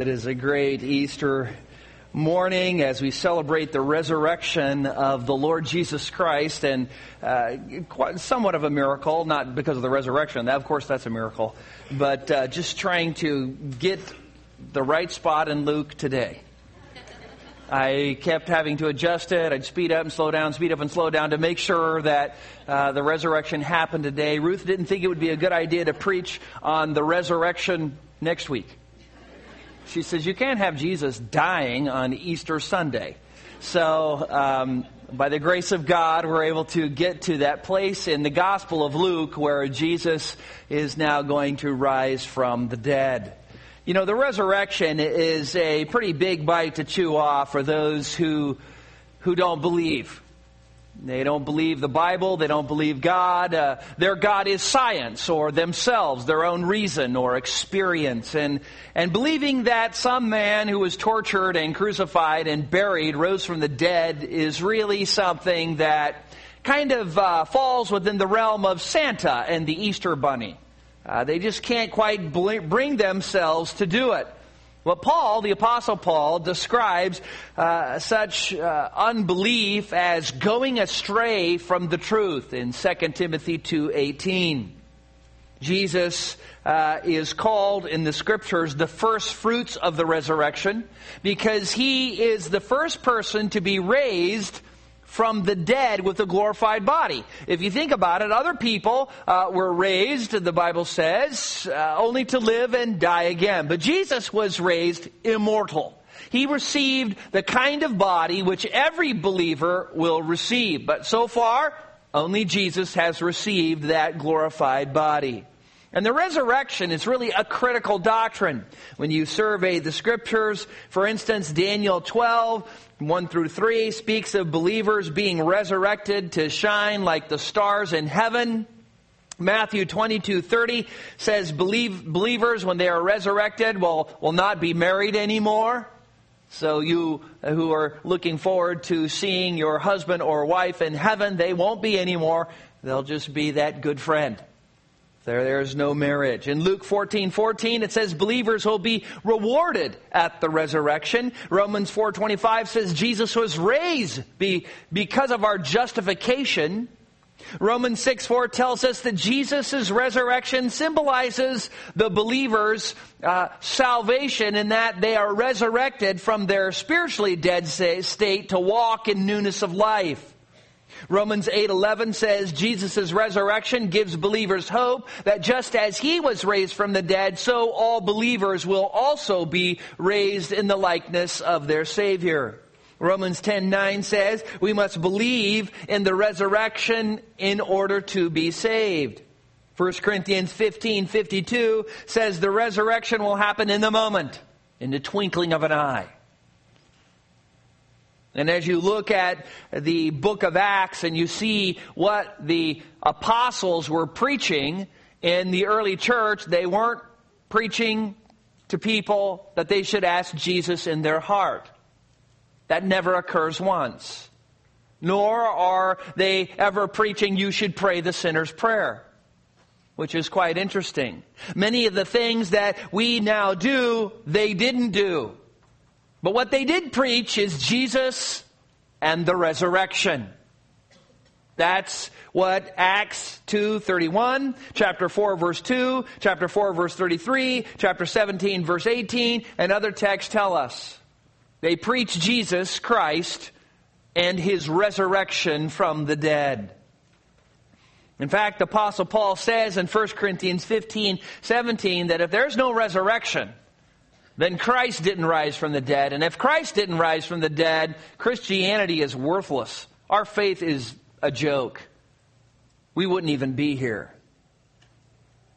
It is a great Easter morning as we celebrate the resurrection of the Lord Jesus Christ, and uh, quite, somewhat of a miracle, not because of the resurrection. That, of course, that's a miracle, but uh, just trying to get the right spot in Luke today. I kept having to adjust it. I'd speed up and slow down, speed up and slow down to make sure that uh, the resurrection happened today. Ruth didn't think it would be a good idea to preach on the resurrection next week. She says, You can't have Jesus dying on Easter Sunday. So, um, by the grace of God, we're able to get to that place in the Gospel of Luke where Jesus is now going to rise from the dead. You know, the resurrection is a pretty big bite to chew off for those who, who don't believe. They don't believe the Bible. They don't believe God. Uh, their God is science or themselves, their own reason or experience. And, and believing that some man who was tortured and crucified and buried rose from the dead is really something that kind of uh, falls within the realm of Santa and the Easter Bunny. Uh, they just can't quite bring themselves to do it. Well, Paul, the Apostle Paul, describes uh, such uh, unbelief as going astray from the truth in 2 Timothy 2.18. Jesus uh, is called in the scriptures the first fruits of the resurrection because he is the first person to be raised from the dead with a glorified body. If you think about it, other people uh, were raised, the Bible says, uh, only to live and die again. But Jesus was raised immortal. He received the kind of body which every believer will receive. But so far, only Jesus has received that glorified body. And the resurrection is really a critical doctrine. When you survey the scriptures, for instance, Daniel 12, 1 through 3 speaks of believers being resurrected to shine like the stars in heaven. Matthew 22, 30 says believe, believers, when they are resurrected, will, will not be married anymore. So you who are looking forward to seeing your husband or wife in heaven, they won't be anymore. They'll just be that good friend. There, there's no marriage. In Luke 14, 14, it says believers will be rewarded at the resurrection. Romans 4.25 says Jesus was raised be, because of our justification. Romans 6 4 tells us that Jesus' resurrection symbolizes the believer's uh, salvation in that they are resurrected from their spiritually dead state to walk in newness of life. Romans 8:11 says Jesus' resurrection gives believers hope that just as he was raised from the dead, so all believers will also be raised in the likeness of their Savior. Romans 10:9 says we must believe in the resurrection in order to be saved. 1 Corinthians 15:52 says the resurrection will happen in the moment, in the twinkling of an eye. And as you look at the book of Acts and you see what the apostles were preaching in the early church, they weren't preaching to people that they should ask Jesus in their heart. That never occurs once. Nor are they ever preaching you should pray the sinner's prayer, which is quite interesting. Many of the things that we now do, they didn't do. But what they did preach is Jesus and the resurrection. That's what Acts 2:31, chapter 4 verse 2, chapter 4 verse 33, chapter 17 verse 18 and other texts tell us. They preach Jesus Christ and his resurrection from the dead. In fact, the apostle Paul says in 1 Corinthians 15, 17 that if there's no resurrection, then Christ didn't rise from the dead. And if Christ didn't rise from the dead, Christianity is worthless. Our faith is a joke. We wouldn't even be here.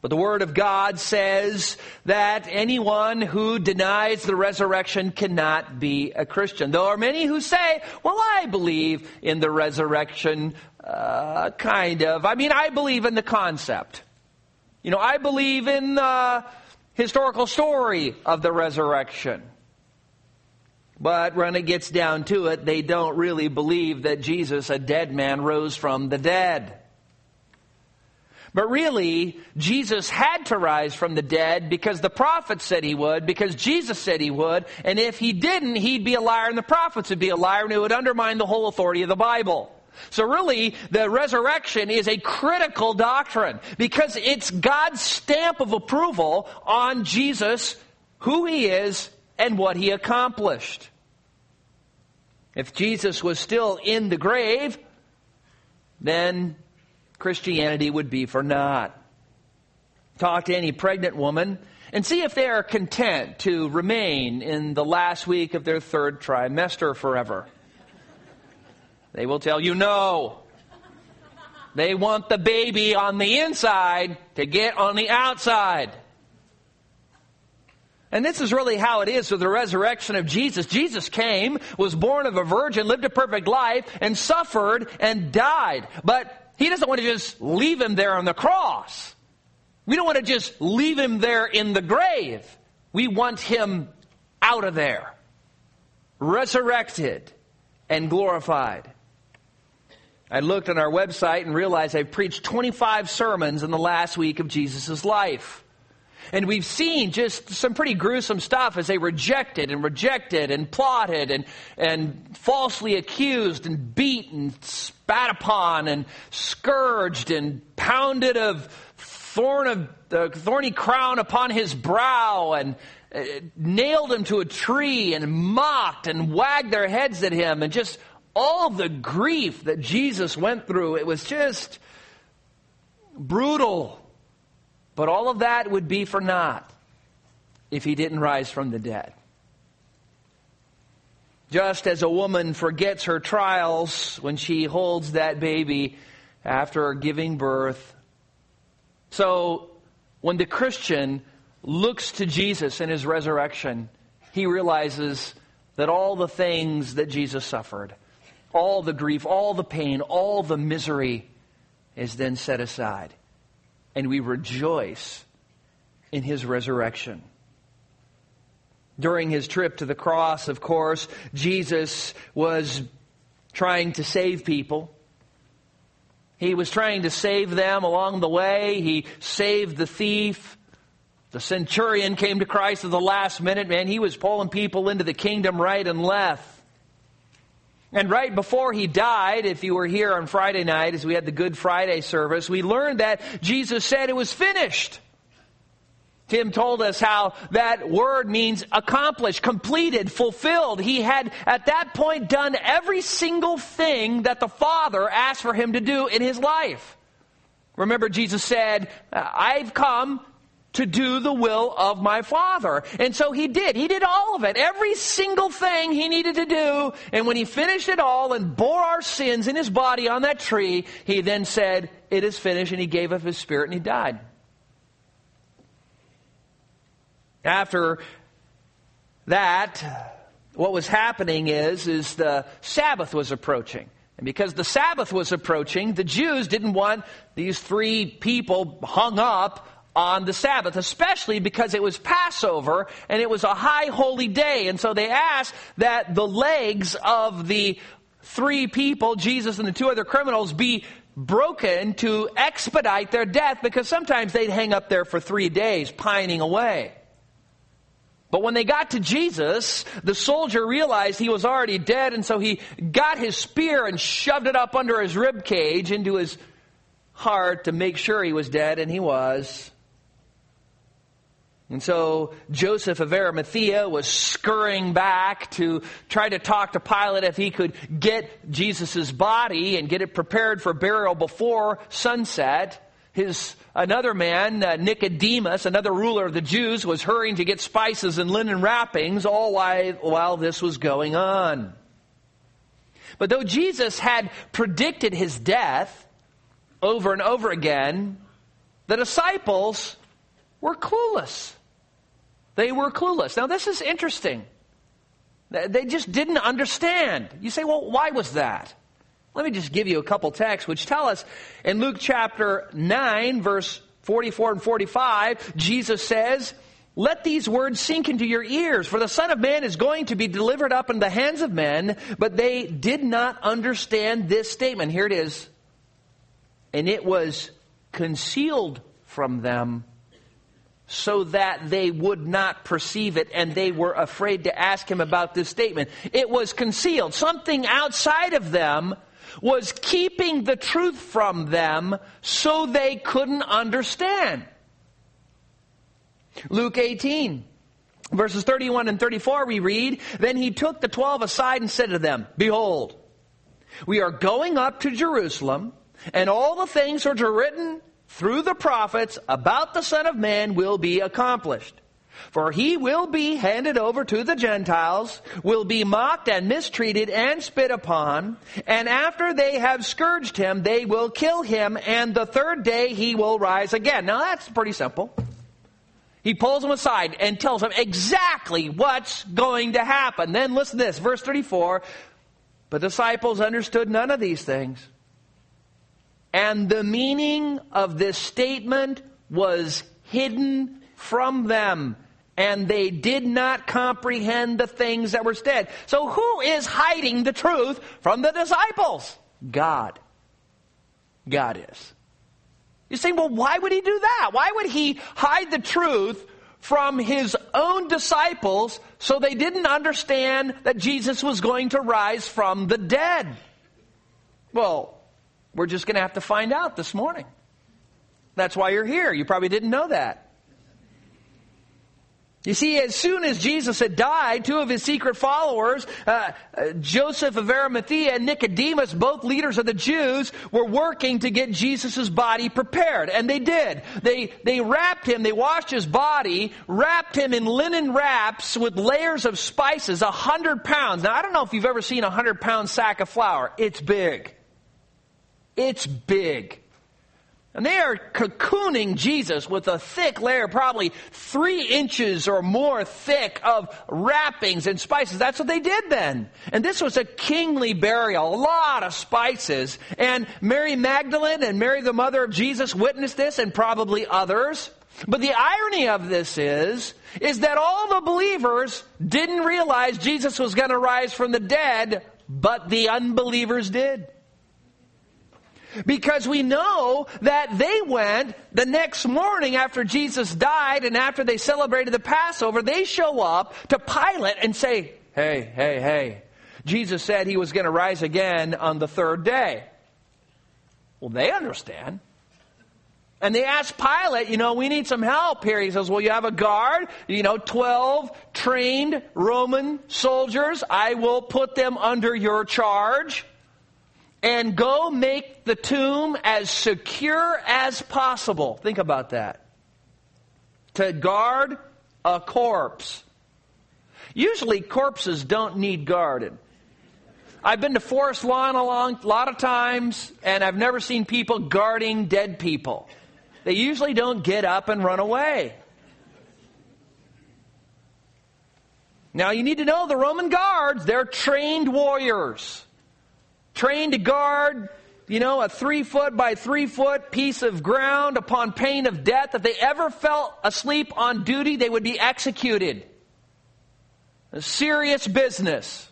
But the Word of God says that anyone who denies the resurrection cannot be a Christian. There are many who say, well, I believe in the resurrection, uh, kind of. I mean, I believe in the concept. You know, I believe in uh, historical story of the resurrection. But when it gets down to it, they don't really believe that Jesus, a dead man, rose from the dead. But really, Jesus had to rise from the dead because the prophets said he would, because Jesus said he would, and if he didn't, he'd be a liar and the prophets would be a liar and it would undermine the whole authority of the Bible. So really, the resurrection is a critical doctrine because it's God's stamp of approval on Jesus, who he is, and what he accomplished. If Jesus was still in the grave, then Christianity would be for naught. Talk to any pregnant woman and see if they are content to remain in the last week of their third trimester forever. They will tell you no. They want the baby on the inside to get on the outside. And this is really how it is with the resurrection of Jesus. Jesus came, was born of a virgin, lived a perfect life, and suffered and died. But he doesn't want to just leave him there on the cross. We don't want to just leave him there in the grave. We want him out of there, resurrected and glorified. I looked on our website and realized I've preached 25 sermons in the last week of Jesus' life. And we've seen just some pretty gruesome stuff as they rejected and rejected and plotted and, and falsely accused and beat and spat upon and scourged and pounded of thorn of the thorny crown upon his brow and uh, nailed him to a tree and mocked and wagged their heads at him and just all the grief that Jesus went through, it was just brutal. But all of that would be for naught if he didn't rise from the dead. Just as a woman forgets her trials when she holds that baby after giving birth. So when the Christian looks to Jesus and his resurrection, he realizes that all the things that Jesus suffered, all the grief, all the pain, all the misery is then set aside. And we rejoice in his resurrection. During his trip to the cross, of course, Jesus was trying to save people. He was trying to save them along the way. He saved the thief. The centurion came to Christ at the last minute, man. He was pulling people into the kingdom right and left. And right before he died, if you were here on Friday night as we had the Good Friday service, we learned that Jesus said it was finished. Tim told us how that word means accomplished, completed, fulfilled. He had at that point done every single thing that the Father asked for him to do in his life. Remember, Jesus said, uh, I've come to do the will of my Father. And so he did. He did all of it. Every single thing he needed to do. And when he finished it all and bore our sins in his body on that tree, he then said, It is finished. And he gave up his spirit and he died. After that, what was happening is, is the Sabbath was approaching. And because the Sabbath was approaching, the Jews didn't want these three people hung up on the Sabbath, especially because it was Passover and it was a high holy day. And so they asked that the legs of the three people, Jesus and the two other criminals, be broken to expedite their death because sometimes they'd hang up there for three days pining away. But when they got to Jesus, the soldier realized he was already dead, and so he got his spear and shoved it up under his rib cage into his heart to make sure he was dead, and he was. And so Joseph of Arimathea was scurrying back to try to talk to Pilate if he could get Jesus' body and get it prepared for burial before sunset. His another man, uh, Nicodemus, another ruler of the Jews, was hurrying to get spices and linen wrappings all while, while this was going on. But though Jesus had predicted his death over and over again, the disciples were clueless. They were clueless. Now, this is interesting. They just didn't understand. You say, well, why was that? Let me just give you a couple texts which tell us in Luke chapter 9, verse 44 and 45, Jesus says, let these words sink into your ears, for the Son of Man is going to be delivered up in the hands of men. But they did not understand this statement. Here it is. And it was concealed from them so that they would not perceive it and they were afraid to ask him about this statement. It was concealed. Something outside of them was keeping the truth from them so they couldn't understand. Luke 18. Verses 31 and 34 we read, Then he took the twelve aside and said to them, Behold, we are going up to Jerusalem, and all the things which are written through the prophets about the Son of Man will be accomplished. For he will be handed over to the Gentiles, will be mocked and mistreated and spit upon, and after they have scourged him, they will kill him, and the third day he will rise again. Now that's pretty simple. He pulls them aside and tells them exactly what's going to happen. Then listen to this, verse 34. But the disciples understood none of these things. And the meaning of this statement was hidden from them. And they did not comprehend the things that were said. So who is hiding the truth from the disciples? God. God is. You say, well, why would he do that? Why would he hide the truth from his own disciples so they didn't understand that Jesus was going to rise from the dead? Well, we're just going to have to find out this morning. That's why you're here. You probably didn't know that. You see, as soon as Jesus had died, two of his secret followers, uh, uh, Joseph of Arimathea and Nicodemus, both leaders of the Jews, were working to get Jesus' body prepared. And they did. They, they wrapped him, they washed his body, wrapped him in linen wraps with layers of spices, a hundred pounds. Now, I don't know if you've ever seen a hundred pound sack of flour. It's big. It's big. And they are cocooning Jesus with a thick layer, probably three inches or more thick of wrappings and spices. That's what they did then. And this was a kingly burial, a lot of spices. And Mary Magdalene and Mary the mother of Jesus witnessed this and probably others. But the irony of this is, is that all the believers didn't realize Jesus was going to rise from the dead, but the unbelievers did. Because we know that they went the next morning after Jesus died and after they celebrated the Passover, they show up to Pilate and say, Hey, hey, hey, Jesus said he was going to rise again on the third day. Well, they understand. And they ask Pilate, you know, we need some help here. He says, well, you have a guard, you know, 12 trained Roman soldiers. I will put them under your charge and go make the tomb as secure as possible. Think about that. To guard a corpse. Usually corpses don't need guarded. I've been to Forest Lawn a long, lot of times, and I've never seen people guarding dead people. They usually don't get up and run away. Now you need to know the Roman guards, they're trained warriors trained to guard, you know, a three foot by three foot piece of ground upon pain of death. If they ever fell asleep on duty, they would be executed. A serious business.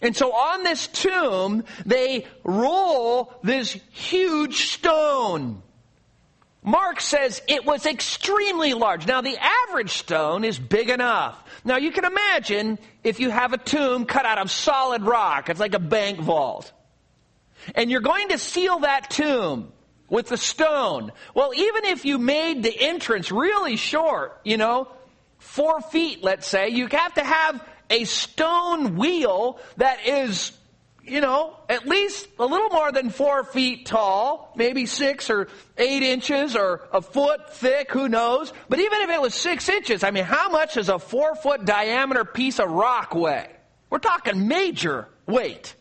And so on this tomb, they roll this huge stone. Mark says it was extremely large. Now, the average stone is big enough. Now, you can imagine if you have a tomb cut out of solid rock, it's like a bank vault. And you're going to seal that tomb with the stone. Well, even if you made the entrance really short, you know, four feet, let's say, you have to have a stone wheel that is you know, at least a little more than four feet tall, maybe six or eight inches or a foot thick, who knows? But even if it was six inches, I mean, how much does a four foot diameter piece of rock weigh? We're talking major weight.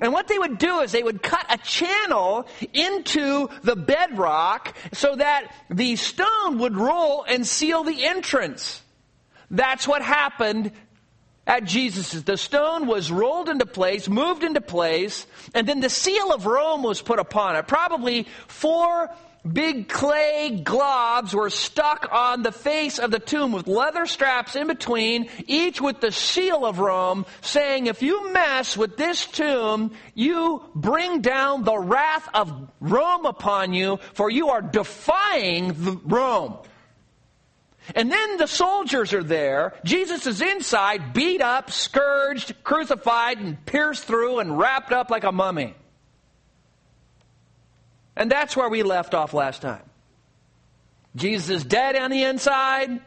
And what they would do is they would cut a channel into the bedrock so that the stone would roll and seal the entrance. That's what happened at Jesus. The stone was rolled into place, moved into place, and then the seal of Rome was put upon it. Probably four big clay globs were stuck on the face of the tomb with leather straps in between, each with the seal of Rome, saying, if you mess with this tomb, you bring down the wrath of Rome upon you, for you are defying Rome. And then the soldiers are there. Jesus is inside, beat up, scourged, crucified, and pierced through and wrapped up like a mummy. And that's where we left off last time. Jesus is dead on the inside.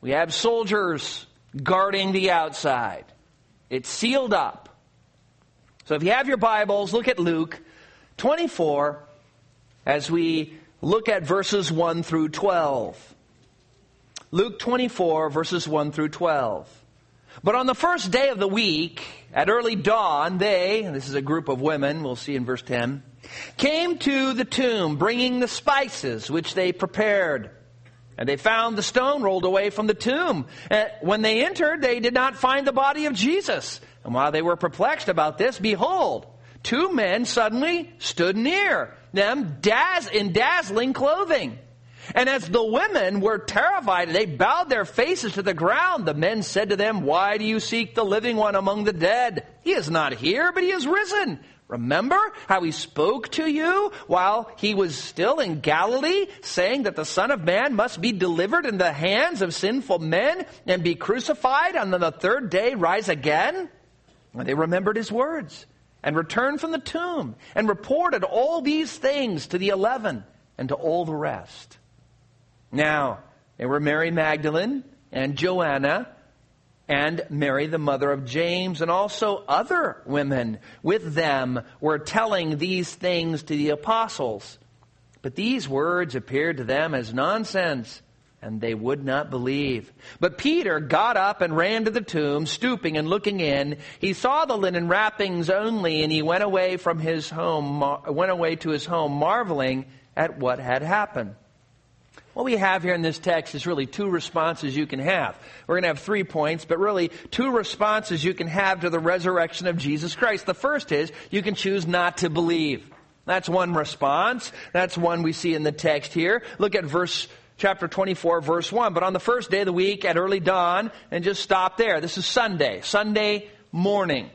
We have soldiers guarding the outside. It's sealed up. So if you have your Bibles, look at Luke 24 as we look at verses 1 through 12. Luke 24, verses 1 through 12. But on the first day of the week, at early dawn, they, this is a group of women, we'll see in verse 10, came to the tomb bringing the spices which they prepared. And they found the stone rolled away from the tomb. And when they entered, they did not find the body of Jesus. And while they were perplexed about this, behold, two men suddenly stood near them daz- in dazzling clothing. And as the women were terrified, they bowed their faces to the ground. The men said to them, Why do you seek the living one among the dead? He is not here, but he is risen. Remember how he spoke to you while he was still in Galilee, saying that the Son of Man must be delivered in the hands of sinful men and be crucified and on the third day rise again? And they remembered his words and returned from the tomb and reported all these things to the eleven and to all the rest. Now, there were Mary Magdalene and Joanna and Mary, the mother of James, and also other women with them were telling these things to the apostles. But these words appeared to them as nonsense, and they would not believe. But Peter got up and ran to the tomb, stooping and looking in. He saw the linen wrappings only, and he went away from his home, went away to his home, marveling at what had happened. What we have here in this text is really two responses you can have. We're going to have three points, but really two responses you can have to the resurrection of Jesus Christ. The first is you can choose not to believe. That's one response. That's one we see in the text here. Look at verse chapter 24 verse 1. But on the first day of the week at early dawn, and just stop there. This is Sunday. Sunday morning.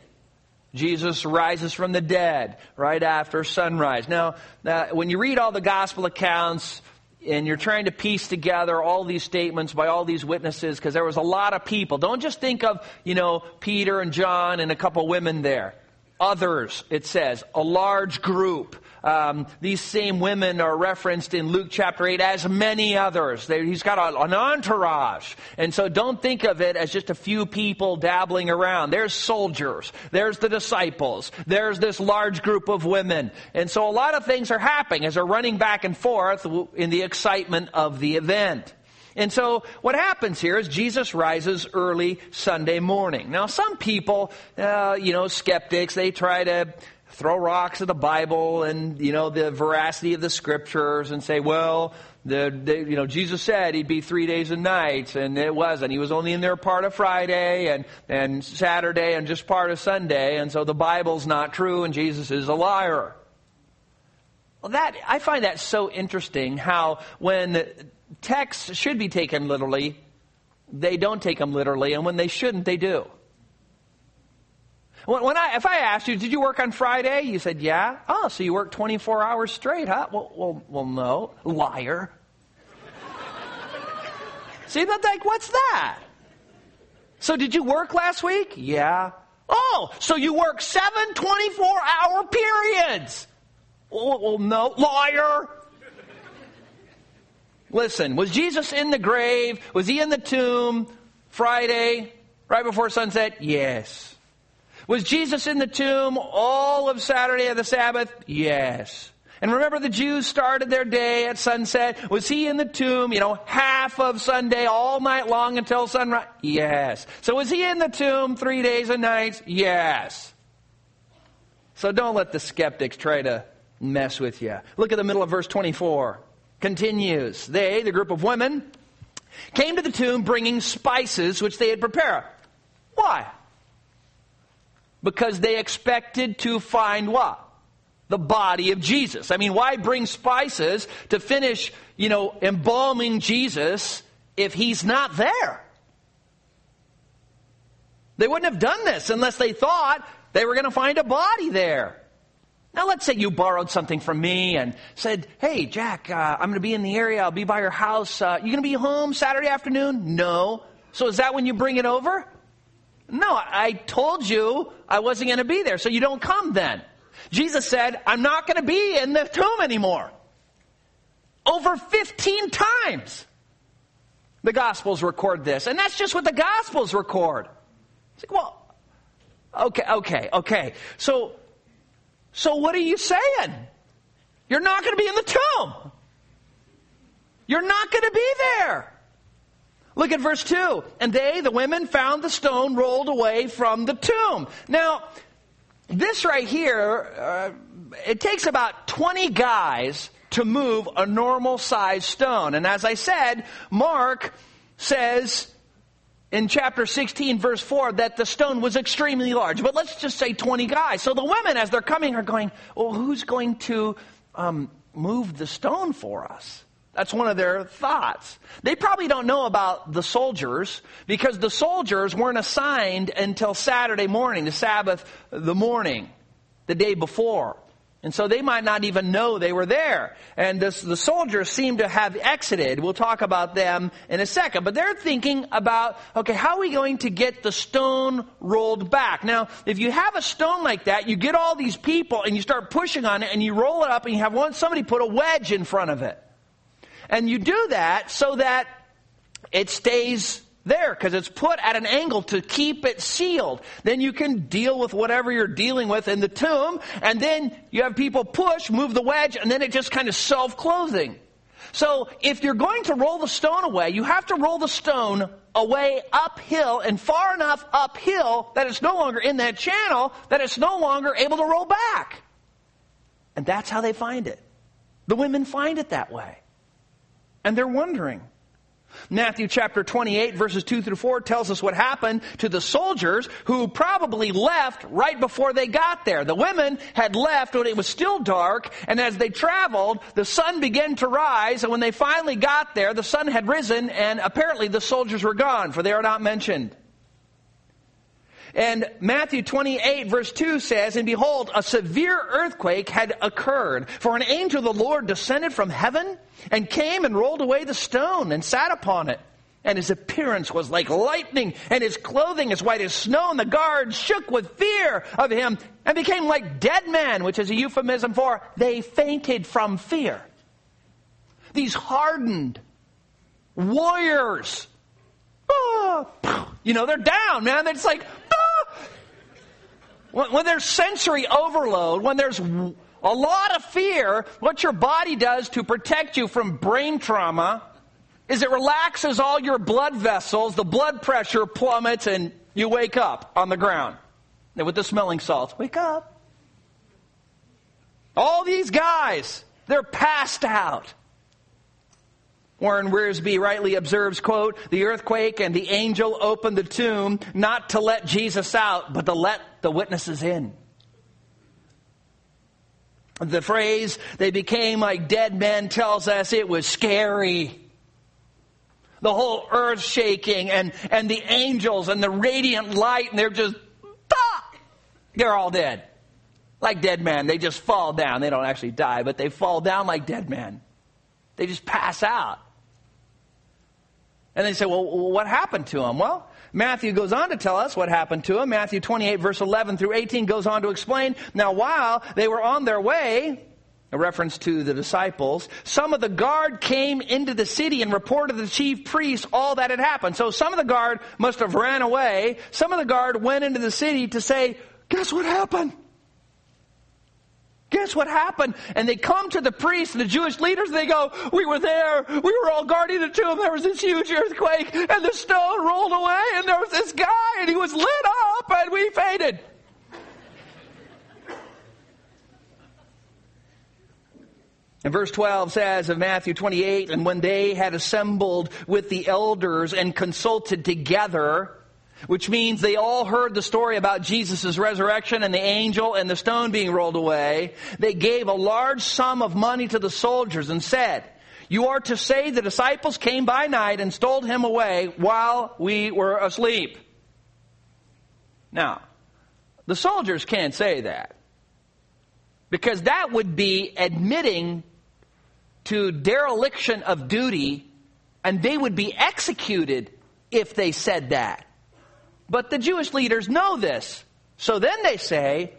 Jesus rises from the dead right after sunrise. Now, uh, when you read all the gospel accounts, and you're trying to piece together all these statements by all these witnesses because there was a lot of people. Don't just think of, you know, Peter and John and a couple women there. Others, it says, a large group. Um, these same women are referenced in Luke chapter 8 as many others. They, he's got a, an entourage. And so don't think of it as just a few people dabbling around. There's soldiers. There's the disciples. There's this large group of women. And so a lot of things are happening as they're running back and forth in the excitement of the event. And so what happens here is Jesus rises early Sunday morning. Now some people, uh, you know, skeptics, they try to throw rocks at the Bible and, you know, the veracity of the scriptures and say, well, the, the, you know, Jesus said he'd be three days and nights, and it wasn't. He was only in there part of Friday and, and Saturday and just part of Sunday, and so the Bible's not true and Jesus is a liar. Well, that, I find that so interesting how when texts should be taken literally, they don't take them literally, and when they shouldn't, they do. When, I, if I asked you, did you work on Friday? You said, yeah. Oh, so you worked 24 hours straight, huh? Well, well, well no. Liar. See, but like, what's that? So did you work last week? Yeah. Oh, so you work seven 24 hour periods. Well, well, no. Liar. Listen, was Jesus in the grave? Was he in the tomb Friday, right before sunset? Yes. Was Jesus in the tomb all of Saturday of the Sabbath? Yes. And remember the Jews started their day at sunset. Was he in the tomb, you know, half of Sunday all night long until sunrise? Yes. So was he in the tomb three days and nights? Yes. So don't let the skeptics try to mess with you. Look at the middle of verse 24. Continues. They, the group of women, came to the tomb bringing spices which they had prepared. Why? Because they expected to find what? the body of Jesus. I mean, why bring spices to finish, you know, embalming Jesus if he's not there? They wouldn't have done this unless they thought they were going to find a body there. Now, let's say you borrowed something from me and said, Hey, Jack, uh, I'm going to be in the area. I'll be by your house. Uh, you going to be home Saturday afternoon? No. So is that when you bring it over? No, I told you I wasn't going to be there, so you don't come then. Jesus said, I'm not going to be in the tomb anymore. Over 15 times. The Gospels record this, and that's just what the Gospels record. It's like, well, okay, okay, okay. So, so what are you saying? You're not going to be in the tomb. You're not going to be there. Look at verse 2. And they, the women, found the stone rolled away from the tomb. Now, this right here, uh, it takes about 20 guys to move a normal sized stone. And as I said, Mark says in chapter 16, verse 4, that the stone was extremely large. But let's just say 20 guys. So the women, as they're coming, are going, Well, who's going to um, move the stone for us? That's one of their thoughts. They probably don't know about the soldiers because the soldiers weren't assigned until Saturday morning, the Sabbath, the morning, the day before. And so they might not even know they were there. And this, the soldiers seem to have exited. We'll talk about them in a second. But they're thinking about, okay, how are we going to get the stone rolled back? Now, if you have a stone like that, you get all these people and you start pushing on it and you roll it up and you have one, somebody put a wedge in front of it. And you do that so that it stays there because it's put at an angle to keep it sealed. Then you can deal with whatever you're dealing with in the tomb, and then you have people push, move the wedge, and then it just kind of self-closing. So if you're going to roll the stone away, you have to roll the stone away uphill and far enough uphill that it's no longer in that channel, that it's no longer able to roll back. And that's how they find it. The women find it that way. And they're wondering. Matthew chapter 28 verses 2 through 4 tells us what happened to the soldiers who probably left right before they got there. The women had left when it was still dark, and as they traveled, the sun began to rise, and when they finally got there, the sun had risen, and apparently the soldiers were gone, for they are not mentioned. And Matthew 28 verse 2 says, And behold, a severe earthquake had occurred, for an angel of the Lord descended from heaven and came and rolled away the stone and sat upon it. And his appearance was like lightning, and his clothing as white as snow, and the guards shook with fear of him and became like dead men, which is a euphemism for they fainted from fear. These hardened warriors, oh, you know, they're down, man. It's like, when there's sensory overload, when there's a lot of fear, what your body does to protect you from brain trauma is it relaxes all your blood vessels, the blood pressure plummets, and you wake up on the ground. And with the smelling salts, wake up. All these guys, they're passed out. Warren Wiersbe rightly observes, quote, the earthquake and the angel opened the tomb not to let Jesus out, but to let the witnesses in. The phrase, they became like dead men, tells us it was scary. The whole earth shaking and, and the angels and the radiant light, and they're just, they're all dead. Like dead men. They just fall down. They don't actually die, but they fall down like dead men. They just pass out. And they say, well, what happened to him? Well, Matthew goes on to tell us what happened to him. Matthew 28 verse 11 through 18 goes on to explain, now while they were on their way, a reference to the disciples, some of the guard came into the city and reported to the chief priests all that had happened. So some of the guard must have ran away. Some of the guard went into the city to say, guess what happened? Guess what happened? And they come to the priests, the Jewish leaders, and they go, We were there. We were all guarding the tomb. There was this huge earthquake, and the stone rolled away, and there was this guy, and he was lit up, and we fainted. And verse 12 says of Matthew 28, and when they had assembled with the elders and consulted together, which means they all heard the story about Jesus' resurrection and the angel and the stone being rolled away, they gave a large sum of money to the soldiers and said, You are to say the disciples came by night and stole him away while we were asleep. Now, the soldiers can't say that because that would be admitting to dereliction of duty and they would be executed if they said that. But the Jewish leaders know this. So then they say,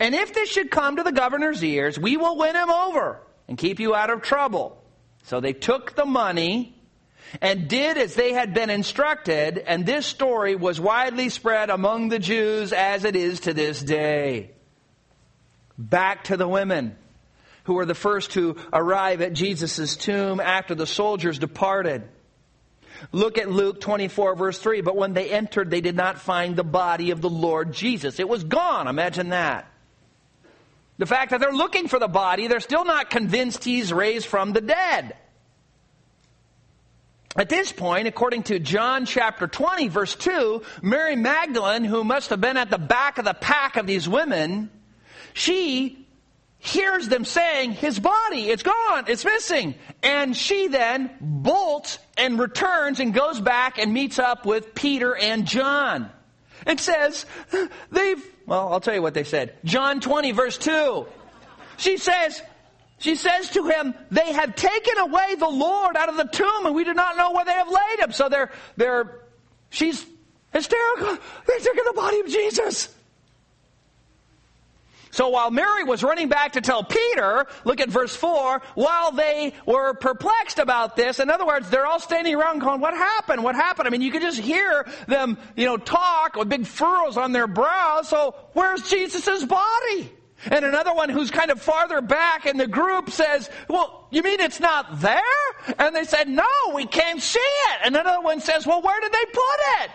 and if this should come to the governor's ears, we will win him over and keep you out of trouble. So they took the money and did as they had been instructed, and this story was widely spread among the Jews as it is to this day. Back to the women who were the first to arrive at Jesus' tomb after the soldiers departed. Look at Luke 24 verse 3. But when they entered, they did not find the body of the Lord Jesus. It was gone. Imagine that. The fact that they're looking for the body, they're still not convinced he's raised from the dead. At this point, according to John chapter 20 verse 2, Mary Magdalene, who must have been at the back of the pack of these women, she hears them saying, His body, it's gone, it's missing. And she then bolts and returns and goes back and meets up with Peter and John. And says, They've, well, I'll tell you what they said. John 20, verse 2. She says, she says to him, They have taken away the Lord out of the tomb, and we do not know where they have laid him. So they're, they're, she's hysterical. They've taken the body of Jesus. So while Mary was running back to tell Peter, look at verse 4, while they were perplexed about this, in other words, they're all standing around going, what happened? What happened? I mean, you could just hear them, you know, talk with big furrows on their brows. So where's Jesus' body? And another one who's kind of farther back in the group says, well, you mean it's not there? And they said, no, we can't see it. And another one says, well, where did they put it?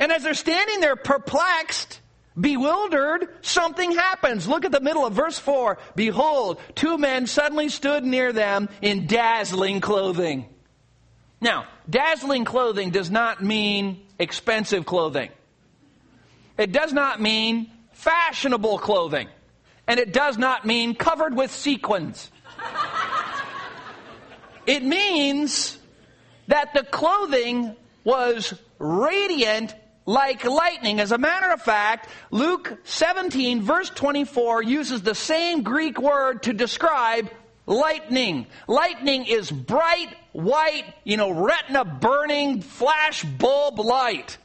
And as they're standing there perplexed, Bewildered, something happens. Look at the middle of verse 4. Behold, two men suddenly stood near them in dazzling clothing. Now, dazzling clothing does not mean expensive clothing. It does not mean fashionable clothing. And it does not mean covered with sequins. it means that the clothing was radiant like lightning. As a matter of fact, Luke 17 verse 24 uses the same Greek word to describe lightning. Lightning is bright, white, you know, retina burning, flash bulb light.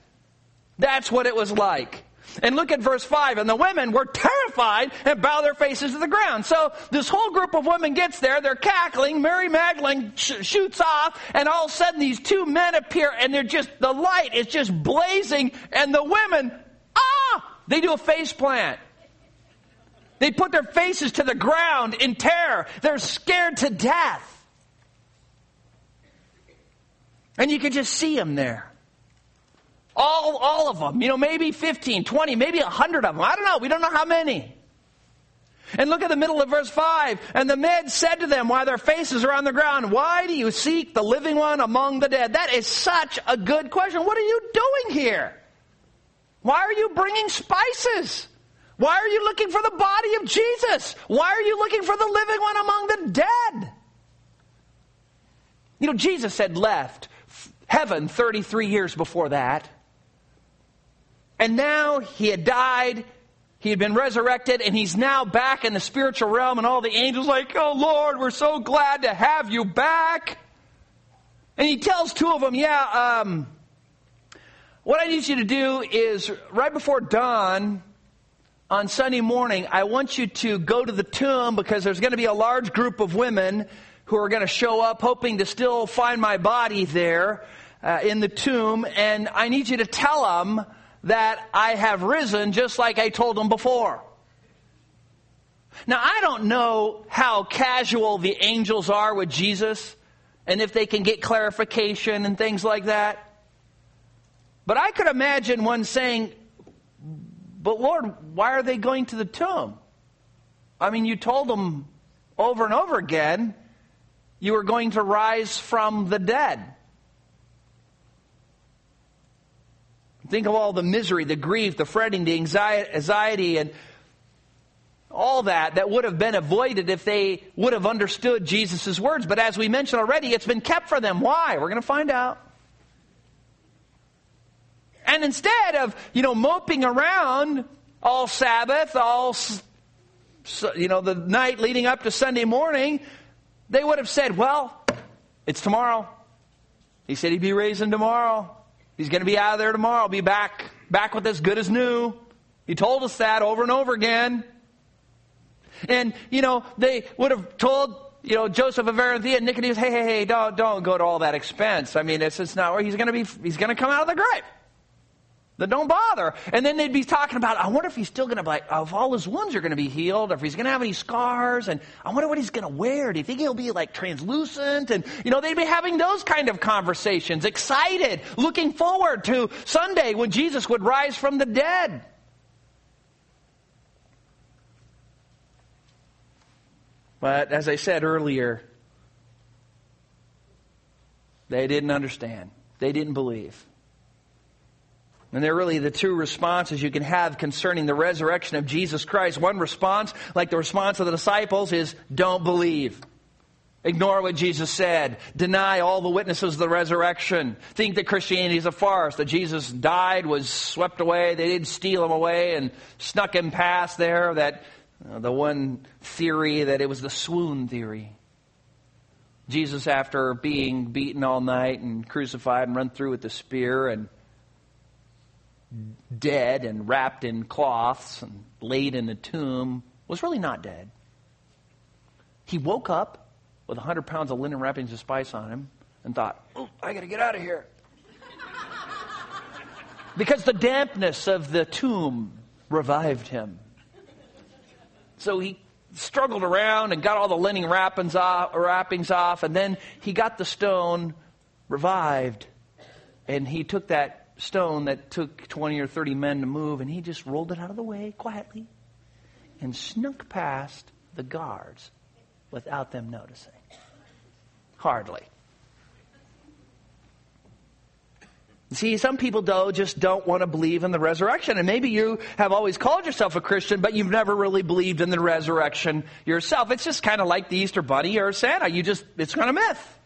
That's what it was like. And look at verse 5. And the women were terrified and bow their faces to the ground. So this whole group of women gets there. They're cackling. Mary Magdalene sh- shoots off. And all of a sudden these two men appear and they're just, the light is just blazing. And the women, ah! They do a face plant. They put their faces to the ground in terror. They're scared to death. And you can just see them there. All, all of them. You know, maybe 15, 20, maybe 100 of them. I don't know. We don't know how many. And look at the middle of verse 5. And the men said to them while their faces are on the ground, Why do you seek the living one among the dead? That is such a good question. What are you doing here? Why are you bringing spices? Why are you looking for the body of Jesus? Why are you looking for the living one among the dead? You know, Jesus had left heaven 33 years before that. And now he had died, he had been resurrected, and he's now back in the spiritual realm, and all the angels like, Oh Lord, we're so glad to have you back. And he tells two of them, Yeah, um, what I need you to do is right before dawn on Sunday morning, I want you to go to the tomb because there's going to be a large group of women who are going to show up hoping to still find my body there uh, in the tomb. And I need you to tell them that I have risen just like I told them before. Now, I don't know how casual the angels are with Jesus and if they can get clarification and things like that. But I could imagine one saying, But Lord, why are they going to the tomb? I mean, you told them over and over again you were going to rise from the dead. Think of all the misery, the grief, the fretting, the anxiety, and all that that would have been avoided if they would have understood Jesus' words. But as we mentioned already, it's been kept for them. Why? We're going to find out. And instead of, you know, moping around all Sabbath, all, you know, the night leading up to Sunday morning, they would have said, well, it's tomorrow. He said he'd be raising tomorrow. He's going to be out of there tomorrow. Be back, back with as good as new. He told us that over and over again. And, you know, they would have told, you know, Joseph of Arimathea and Nicodemus, hey, hey, hey, don't, don't go to all that expense. I mean, it's, it's not where he's going to be, he's going to come out of the grave. Then don't bother. And then they'd be talking about, I wonder if he's still going to be like, if all his wounds are going to be healed, or if he's going to have any scars, and I wonder what he's going to wear. Do you think he'll be like translucent? And, you know, they'd be having those kind of conversations, excited, looking forward to Sunday when Jesus would rise from the dead. But as I said earlier, they didn't understand. They didn't believe. And they're really the two responses you can have concerning the resurrection of Jesus Christ. One response, like the response of the disciples, is don't believe. Ignore what Jesus said. Deny all the witnesses of the resurrection. Think that Christianity is a farce, that Jesus died, was swept away, they didn't steal him away and snuck him past there, that uh, the one theory that it was the swoon theory. Jesus, after being beaten all night and crucified and run through with the spear and dead and wrapped in cloths and laid in a tomb, was really not dead. He woke up with 100 pounds of linen wrappings of spice on him and thought, oh, I got to get out of here. because the dampness of the tomb revived him. So he struggled around and got all the linen wrappings off, wrappings off, and then he got the stone revived. And he took that stone that took 20 or 30 men to move, and he just rolled it out of the way quietly and snuck past the guards without them noticing. Hardly. See, some people, though, just don't want to believe in the resurrection. And maybe you have always called yourself a Christian, but you've never really believed in the resurrection yourself. It's just kind of like the Easter Bunny or Santa. You just, it's kind of myth.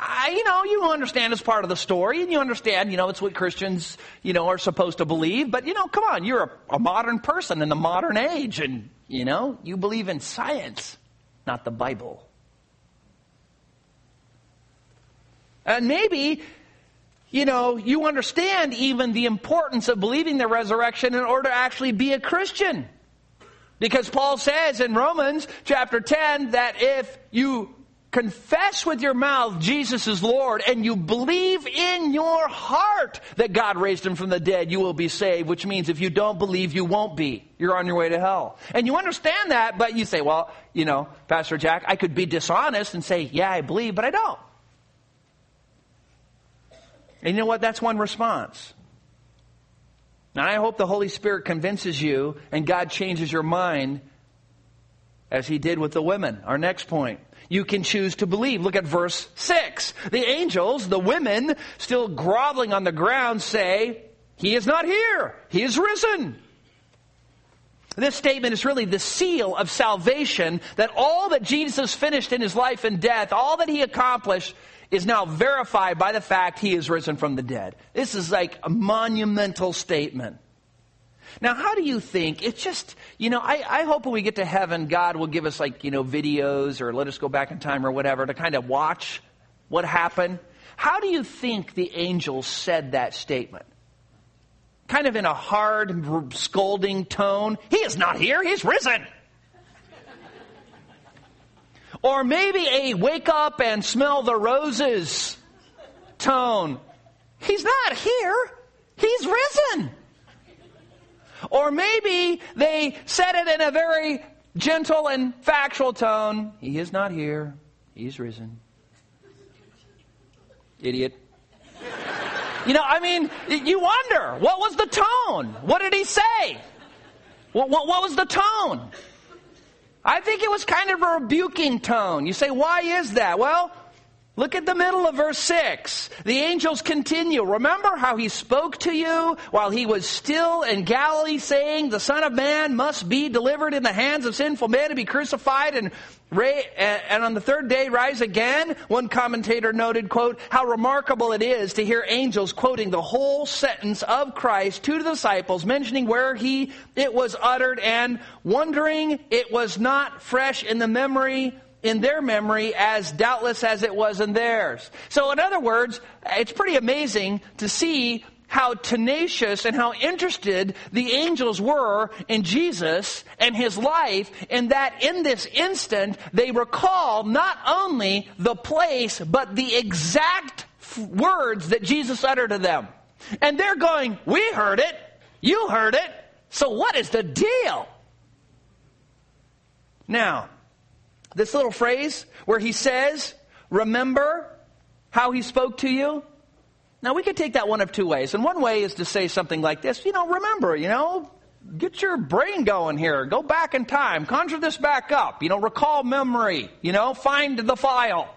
I, you know, you understand it's part of the story, and you understand, you know, it's what Christians, you know, are supposed to believe. But, you know, come on, you're a, a modern person in the modern age, and, you know, you believe in science, not the Bible. And maybe, you know, you understand even the importance of believing the resurrection in order to actually be a Christian. Because Paul says in Romans chapter 10 that if you confess with your mouth Jesus is Lord and you believe in your heart that God raised him from the dead, you will be saved, which means if you don't believe, you won't be. You're on your way to hell. And you understand that, but you say, well, you know, Pastor Jack, I could be dishonest and say, yeah, I believe, but I don't. And you know what? That's one response. And I hope the Holy Spirit convinces you and God changes your mind as he did with the women. Our next point you can choose to believe. Look at verse 6. The angels, the women, still groveling on the ground, say, He is not here. He is risen. This statement is really the seal of salvation that all that Jesus finished in his life and death, all that he accomplished, is now verified by the fact he is risen from the dead. This is like a monumental statement. Now, how do you think? It's just, you know, I, I hope when we get to heaven, God will give us like, you know, videos or let us go back in time or whatever to kind of watch what happened. How do you think the angels said that statement? Kind of in a hard, scolding tone. He is not here, he's risen. or maybe a wake up and smell the roses tone. He's not here, he's risen. Or maybe they said it in a very gentle and factual tone. He is not here. He's risen. Idiot. You know, I mean, you wonder, what was the tone? What did he say? What, what, what was the tone? I think it was kind of a rebuking tone. You say, why is that? Well, Look at the middle of verse 6. The angels continue. Remember how he spoke to you while he was still in Galilee, saying, The Son of Man must be delivered in the hands of sinful men to be crucified and, and on the third day rise again? One commentator noted, quote, how remarkable it is to hear angels quoting the whole sentence of Christ to the disciples, mentioning where he, it was uttered and wondering it was not fresh in the memory in their memory as doubtless as it was in theirs. So, in other words, it's pretty amazing to see how tenacious and how interested the angels were in Jesus and his life, and that in this instant they recall not only the place, but the exact words that Jesus uttered to them. And they're going, We heard it, you heard it, so what is the deal? Now, this little phrase where he says, Remember how he spoke to you? Now, we could take that one of two ways. And one way is to say something like this You know, remember, you know, get your brain going here. Go back in time. Conjure this back up. You know, recall memory. You know, find the file.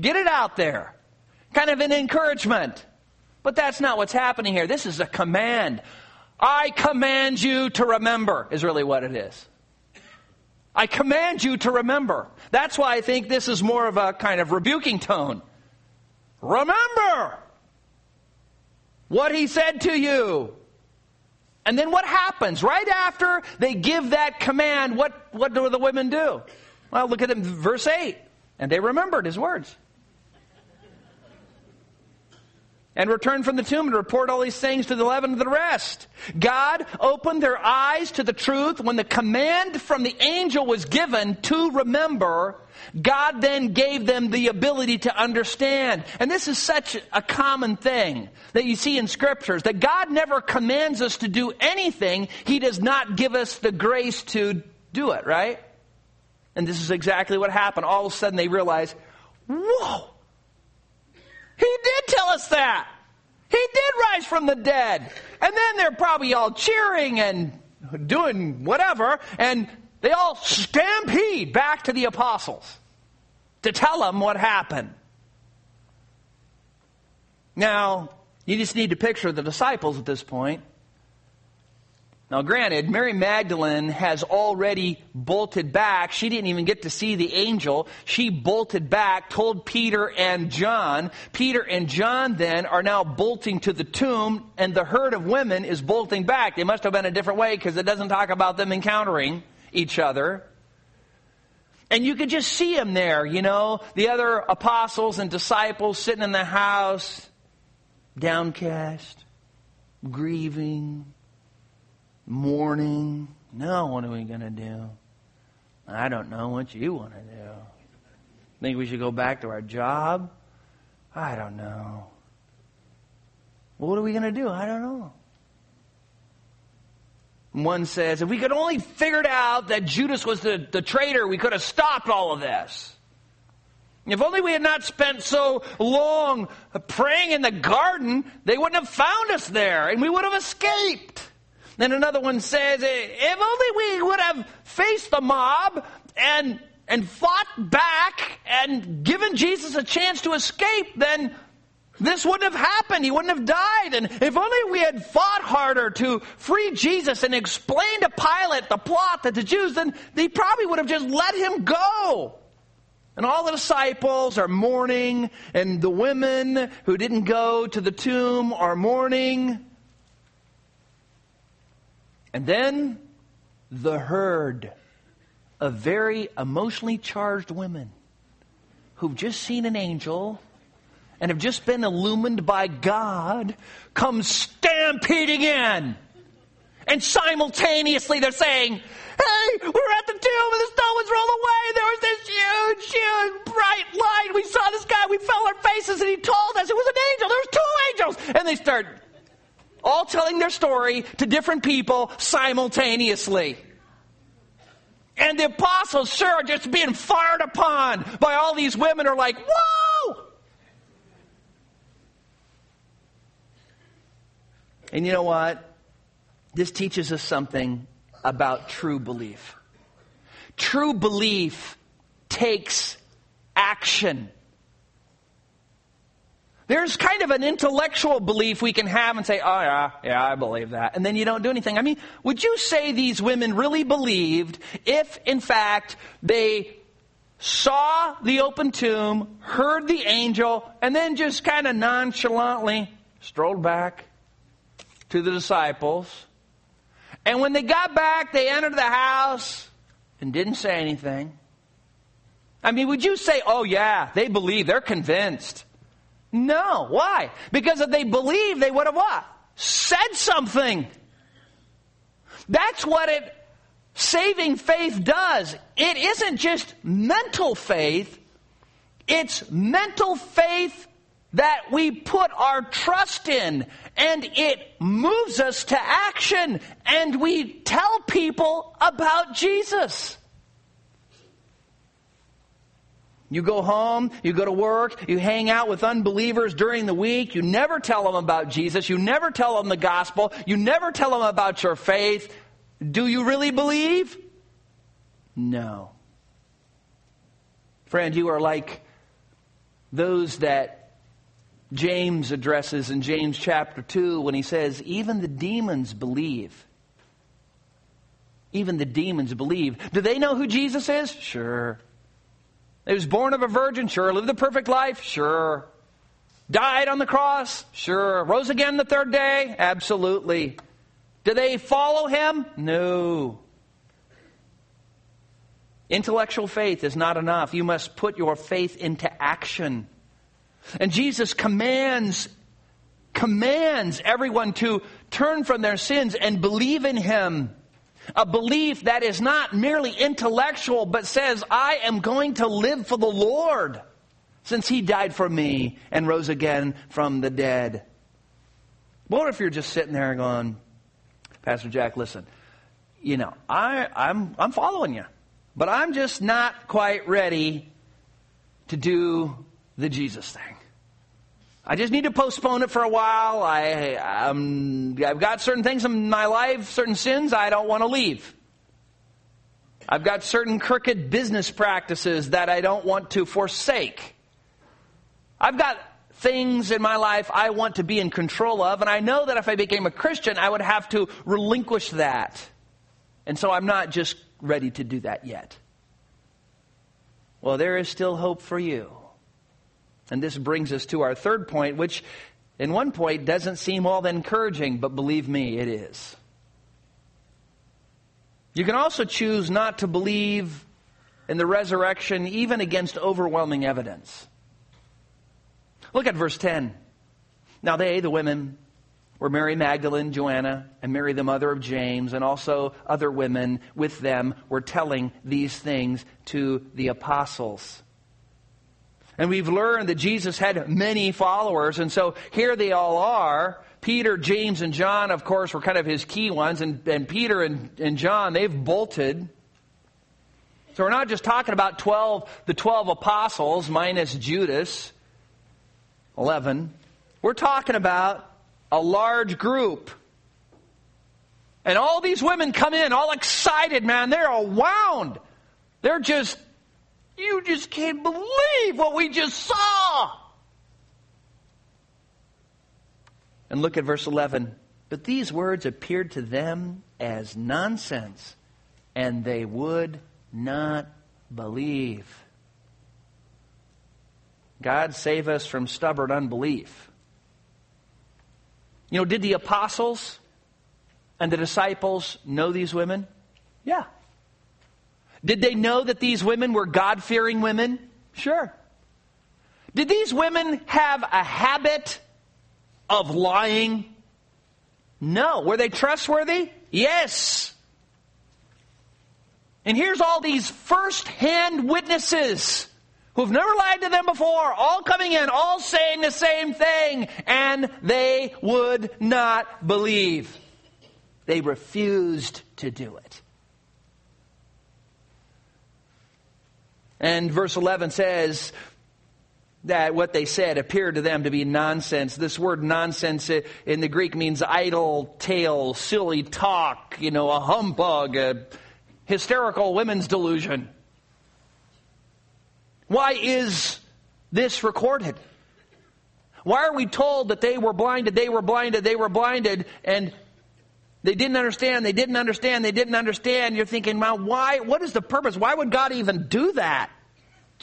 Get it out there. Kind of an encouragement. But that's not what's happening here. This is a command. I command you to remember, is really what it is. I command you to remember. That's why I think this is more of a kind of rebuking tone. Remember what he said to you. And then what happens? Right after they give that command, what, what do the women do? Well, look at them, verse 8. And they remembered his words. And return from the tomb and report all these things to the eleven of the rest. God opened their eyes to the truth when the command from the angel was given to remember. God then gave them the ability to understand. And this is such a common thing that you see in scriptures that God never commands us to do anything. He does not give us the grace to do it, right? And this is exactly what happened. All of a sudden they realize, whoa, he did tell us that. He did rise from the dead. And then they're probably all cheering and doing whatever, and they all stampede back to the apostles to tell them what happened. Now, you just need to picture the disciples at this point. Now, granted, Mary Magdalene has already bolted back. She didn't even get to see the angel. She bolted back, told Peter and John. Peter and John then are now bolting to the tomb, and the herd of women is bolting back. They must have been a different way because it doesn't talk about them encountering each other. And you could just see them there, you know, the other apostles and disciples sitting in the house, downcast, grieving mourning. No, what are we going to do? I don't know what you want to do. Think we should go back to our job? I don't know. What are we going to do? I don't know. One says, if we could only figured out that Judas was the, the traitor, we could have stopped all of this. If only we had not spent so long praying in the garden, they wouldn't have found us there and we would have escaped. Then another one says, eh, if only we would have faced the mob and, and fought back and given Jesus a chance to escape, then this wouldn't have happened. He wouldn't have died. And if only we had fought harder to free Jesus and explain to Pilate the plot that the Jews, then they probably would have just let him go. And all the disciples are mourning, and the women who didn't go to the tomb are mourning. And then the herd of very emotionally charged women who've just seen an angel and have just been illumined by God come stampeding in. And simultaneously they're saying, Hey, we're at the tomb and the stone was rolled away. There was this huge, huge, bright light. We saw this guy. We fell our faces and he told us it was an angel. There was two angels. And they start all telling their story to different people simultaneously. And the apostles, sure, just being fired upon by all these women are like, whoa! And you know what? This teaches us something about true belief. True belief takes action. There's kind of an intellectual belief we can have and say, oh yeah, yeah, I believe that. And then you don't do anything. I mean, would you say these women really believed if, in fact, they saw the open tomb, heard the angel, and then just kind of nonchalantly strolled back to the disciples? And when they got back, they entered the house and didn't say anything. I mean, would you say, oh yeah, they believe, they're convinced? No. Why? Because if they believed, they would have what? Said something. That's what it, saving faith does. It isn't just mental faith, it's mental faith that we put our trust in and it moves us to action and we tell people about Jesus. You go home, you go to work, you hang out with unbelievers during the week, you never tell them about Jesus, you never tell them the gospel, you never tell them about your faith. Do you really believe? No. Friend, you are like those that James addresses in James chapter 2 when he says, Even the demons believe. Even the demons believe. Do they know who Jesus is? Sure. He was born of a virgin, sure. Lived the perfect life, sure. Died on the cross, sure. Rose again the third day, absolutely. Do they follow him? No. Intellectual faith is not enough. You must put your faith into action. And Jesus commands commands everyone to turn from their sins and believe in him. A belief that is not merely intellectual, but says, I am going to live for the Lord since He died for me and rose again from the dead. What if you're just sitting there going, Pastor Jack, listen, you know, I, I'm, I'm following you, but I'm just not quite ready to do the Jesus thing. I just need to postpone it for a while. I, um, I've got certain things in my life, certain sins I don't want to leave. I've got certain crooked business practices that I don't want to forsake. I've got things in my life I want to be in control of, and I know that if I became a Christian, I would have to relinquish that. And so I'm not just ready to do that yet. Well, there is still hope for you. And this brings us to our third point, which in one point doesn't seem all that encouraging, but believe me, it is. You can also choose not to believe in the resurrection, even against overwhelming evidence. Look at verse 10. Now, they, the women, were Mary Magdalene, Joanna, and Mary, the mother of James, and also other women with them were telling these things to the apostles. And we've learned that Jesus had many followers, and so here they all are. Peter, James, and John, of course, were kind of his key ones, and, and Peter and, and John, they've bolted. So we're not just talking about 12, the 12 apostles minus Judas, 11. We're talking about a large group. And all these women come in all excited, man. They're all wound. They're just you just can't believe what we just saw. And look at verse 11. But these words appeared to them as nonsense, and they would not believe. God save us from stubborn unbelief. You know, did the apostles and the disciples know these women? Yeah. Did they know that these women were God fearing women? Sure. Did these women have a habit of lying? No. Were they trustworthy? Yes. And here's all these first hand witnesses who've never lied to them before, all coming in, all saying the same thing, and they would not believe. They refused to do it. And verse 11 says that what they said appeared to them to be nonsense. This word nonsense in the Greek means idle tale, silly talk, you know, a humbug, a hysterical women's delusion. Why is this recorded? Why are we told that they were blinded, they were blinded, they were blinded, and they didn't understand, they didn't understand, they didn't understand? You're thinking, well, why? What is the purpose? Why would God even do that?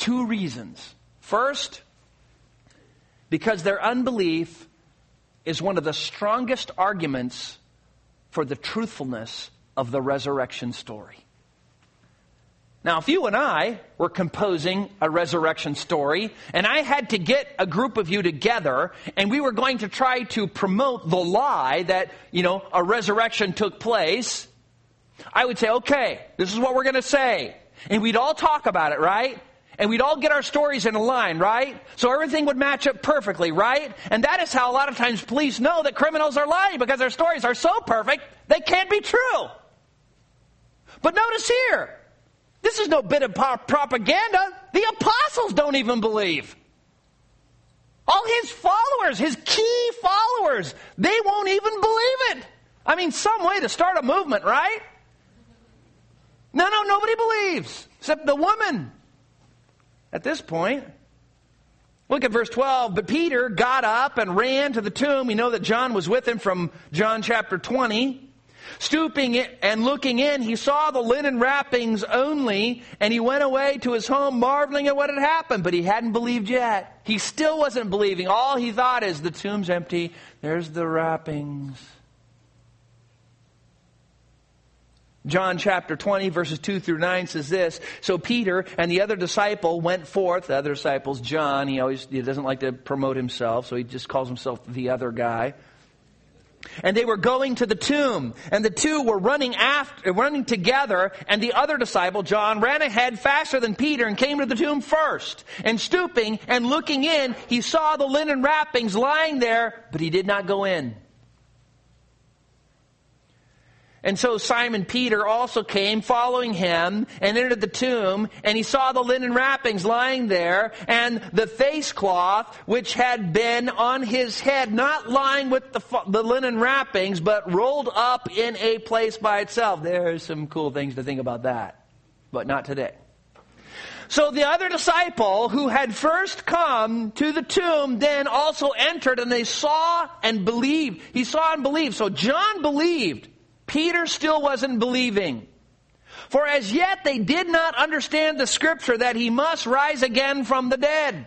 Two reasons. First, because their unbelief is one of the strongest arguments for the truthfulness of the resurrection story. Now, if you and I were composing a resurrection story, and I had to get a group of you together, and we were going to try to promote the lie that, you know, a resurrection took place, I would say, okay, this is what we're going to say. And we'd all talk about it, right? And we'd all get our stories in a line, right? So everything would match up perfectly, right? And that is how a lot of times police know that criminals are lying because their stories are so perfect, they can't be true. But notice here, this is no bit of propaganda. The apostles don't even believe. All his followers, his key followers, they won't even believe it. I mean, some way to start a movement, right? No, no, nobody believes except the woman at this point. Look at verse 12. But Peter got up and ran to the tomb. We know that John was with him from John chapter 20. Stooping and looking in, he saw the linen wrappings only, and he went away to his home marveling at what had happened, but he hadn't believed yet. He still wasn't believing. All he thought is, the tomb's empty, there's the wrappings. John chapter 20 verses 2 through 9 says this, So Peter and the other disciple went forth, the other disciples, John, he always, he doesn't like to promote himself, so he just calls himself the other guy. And they were going to the tomb, and the two were running after, running together, and the other disciple, John, ran ahead faster than Peter and came to the tomb first. And stooping and looking in, he saw the linen wrappings lying there, but he did not go in. And so Simon Peter also came following him and entered the tomb and he saw the linen wrappings lying there and the face cloth which had been on his head, not lying with the, the linen wrappings, but rolled up in a place by itself. There's some cool things to think about that, but not today. So the other disciple who had first come to the tomb then also entered and they saw and believed. He saw and believed. So John believed. Peter still wasn't believing. For as yet they did not understand the scripture that he must rise again from the dead.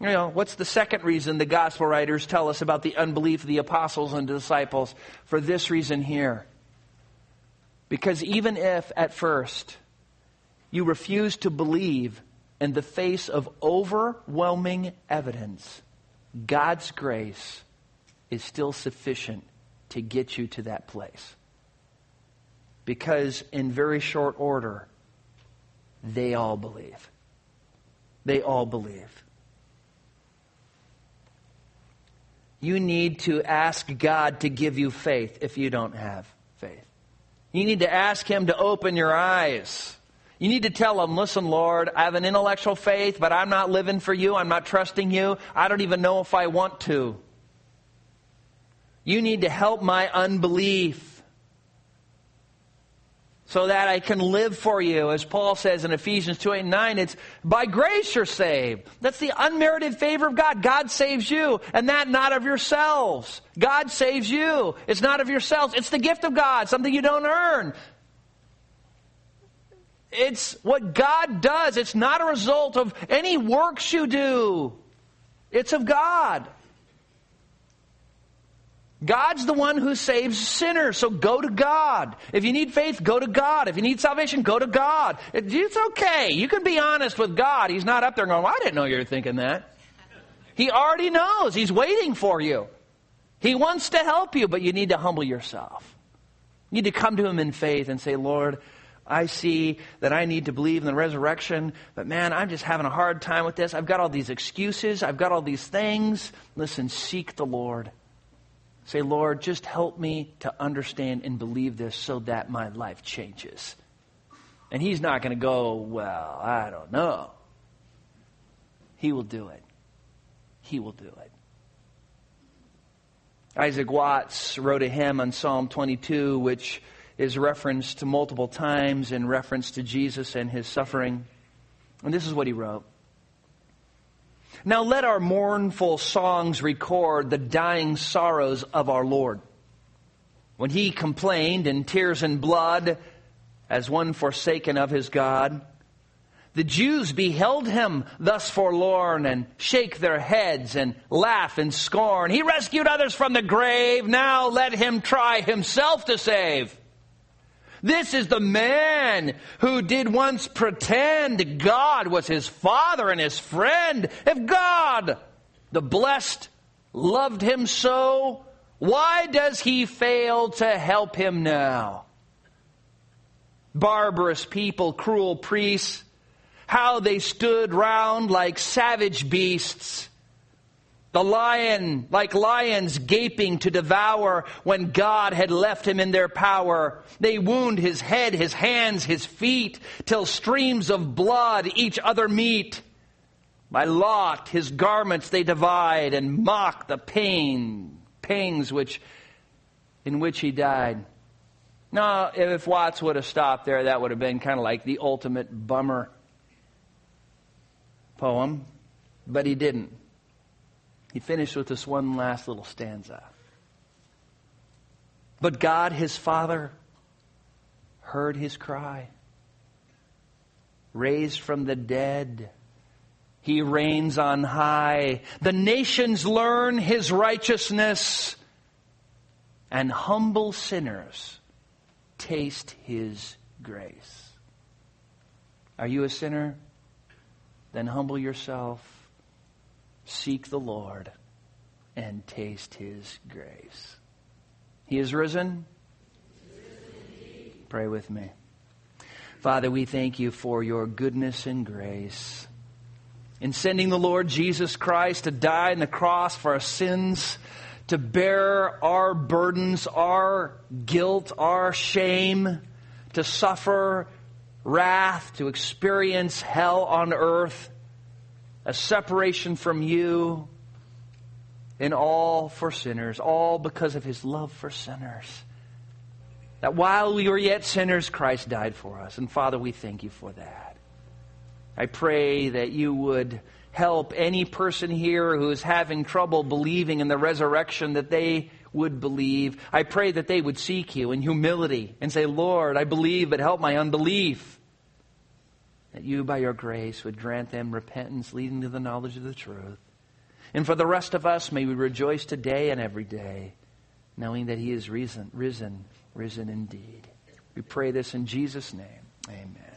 You know, what's the second reason the gospel writers tell us about the unbelief of the apostles and disciples? For this reason here. Because even if at first you refuse to believe in the face of overwhelming evidence, God's grace is still sufficient to get you to that place. Because in very short order, they all believe. They all believe. You need to ask God to give you faith if you don't have faith. You need to ask Him to open your eyes. You need to tell Him, listen, Lord, I have an intellectual faith, but I'm not living for you. I'm not trusting you. I don't even know if I want to. You need to help my unbelief so that I can live for you. As Paul says in Ephesians 2 8 and 9, it's by grace you're saved. That's the unmerited favor of God. God saves you, and that not of yourselves. God saves you. It's not of yourselves. It's the gift of God, something you don't earn. It's what God does. It's not a result of any works you do. It's of God. God's the one who saves sinners, so go to God. If you need faith, go to God. If you need salvation, go to God. It's okay. You can be honest with God. He's not up there going, well, I didn't know you were thinking that. He already knows. He's waiting for you. He wants to help you, but you need to humble yourself. You need to come to Him in faith and say, Lord, I see that I need to believe in the resurrection, but man, I'm just having a hard time with this. I've got all these excuses. I've got all these things. Listen, seek the Lord. Say, Lord, just help me to understand and believe this so that my life changes. And he's not going to go, well, I don't know. He will do it. He will do it. Isaac Watts wrote a hymn on Psalm 22, which is referenced multiple times in reference to Jesus and his suffering. And this is what he wrote Now let our mournful songs record the dying sorrows of our Lord. When he complained in tears and blood as one forsaken of his God, the Jews beheld him thus forlorn and shake their heads and laugh in scorn. He rescued others from the grave. Now let him try himself to save. This is the man who did once pretend God was his father and his friend. If God, the blessed, loved him so, why does he fail to help him now? Barbarous people, cruel priests, how they stood round like savage beasts the lion, like lions gaping to devour when God had left him in their power. They wound his head, his hands, his feet, till streams of blood each other meet. By lot his garments they divide and mock the pain, pangs which, in which he died. Now, if Watts would have stopped there, that would have been kind of like the ultimate bummer poem, but he didn't he finished with this one last little stanza. But God, his Father, heard his cry. Raised from the dead, he reigns on high. The nations learn his righteousness, and humble sinners taste his grace. Are you a sinner? Then humble yourself Seek the Lord and taste his grace. He is risen. Pray with me. Father, we thank you for your goodness and grace. In sending the Lord Jesus Christ to die on the cross for our sins, to bear our burdens, our guilt, our shame, to suffer wrath, to experience hell on earth, a separation from you, and all for sinners, all because of his love for sinners. That while we were yet sinners, Christ died for us. And Father, we thank you for that. I pray that you would help any person here who is having trouble believing in the resurrection that they would believe. I pray that they would seek you in humility and say, Lord, I believe, but help my unbelief that you, by your grace, would grant them repentance leading to the knowledge of the truth. And for the rest of us, may we rejoice today and every day, knowing that He is risen, risen, risen indeed. We pray this in Jesus' name. Amen.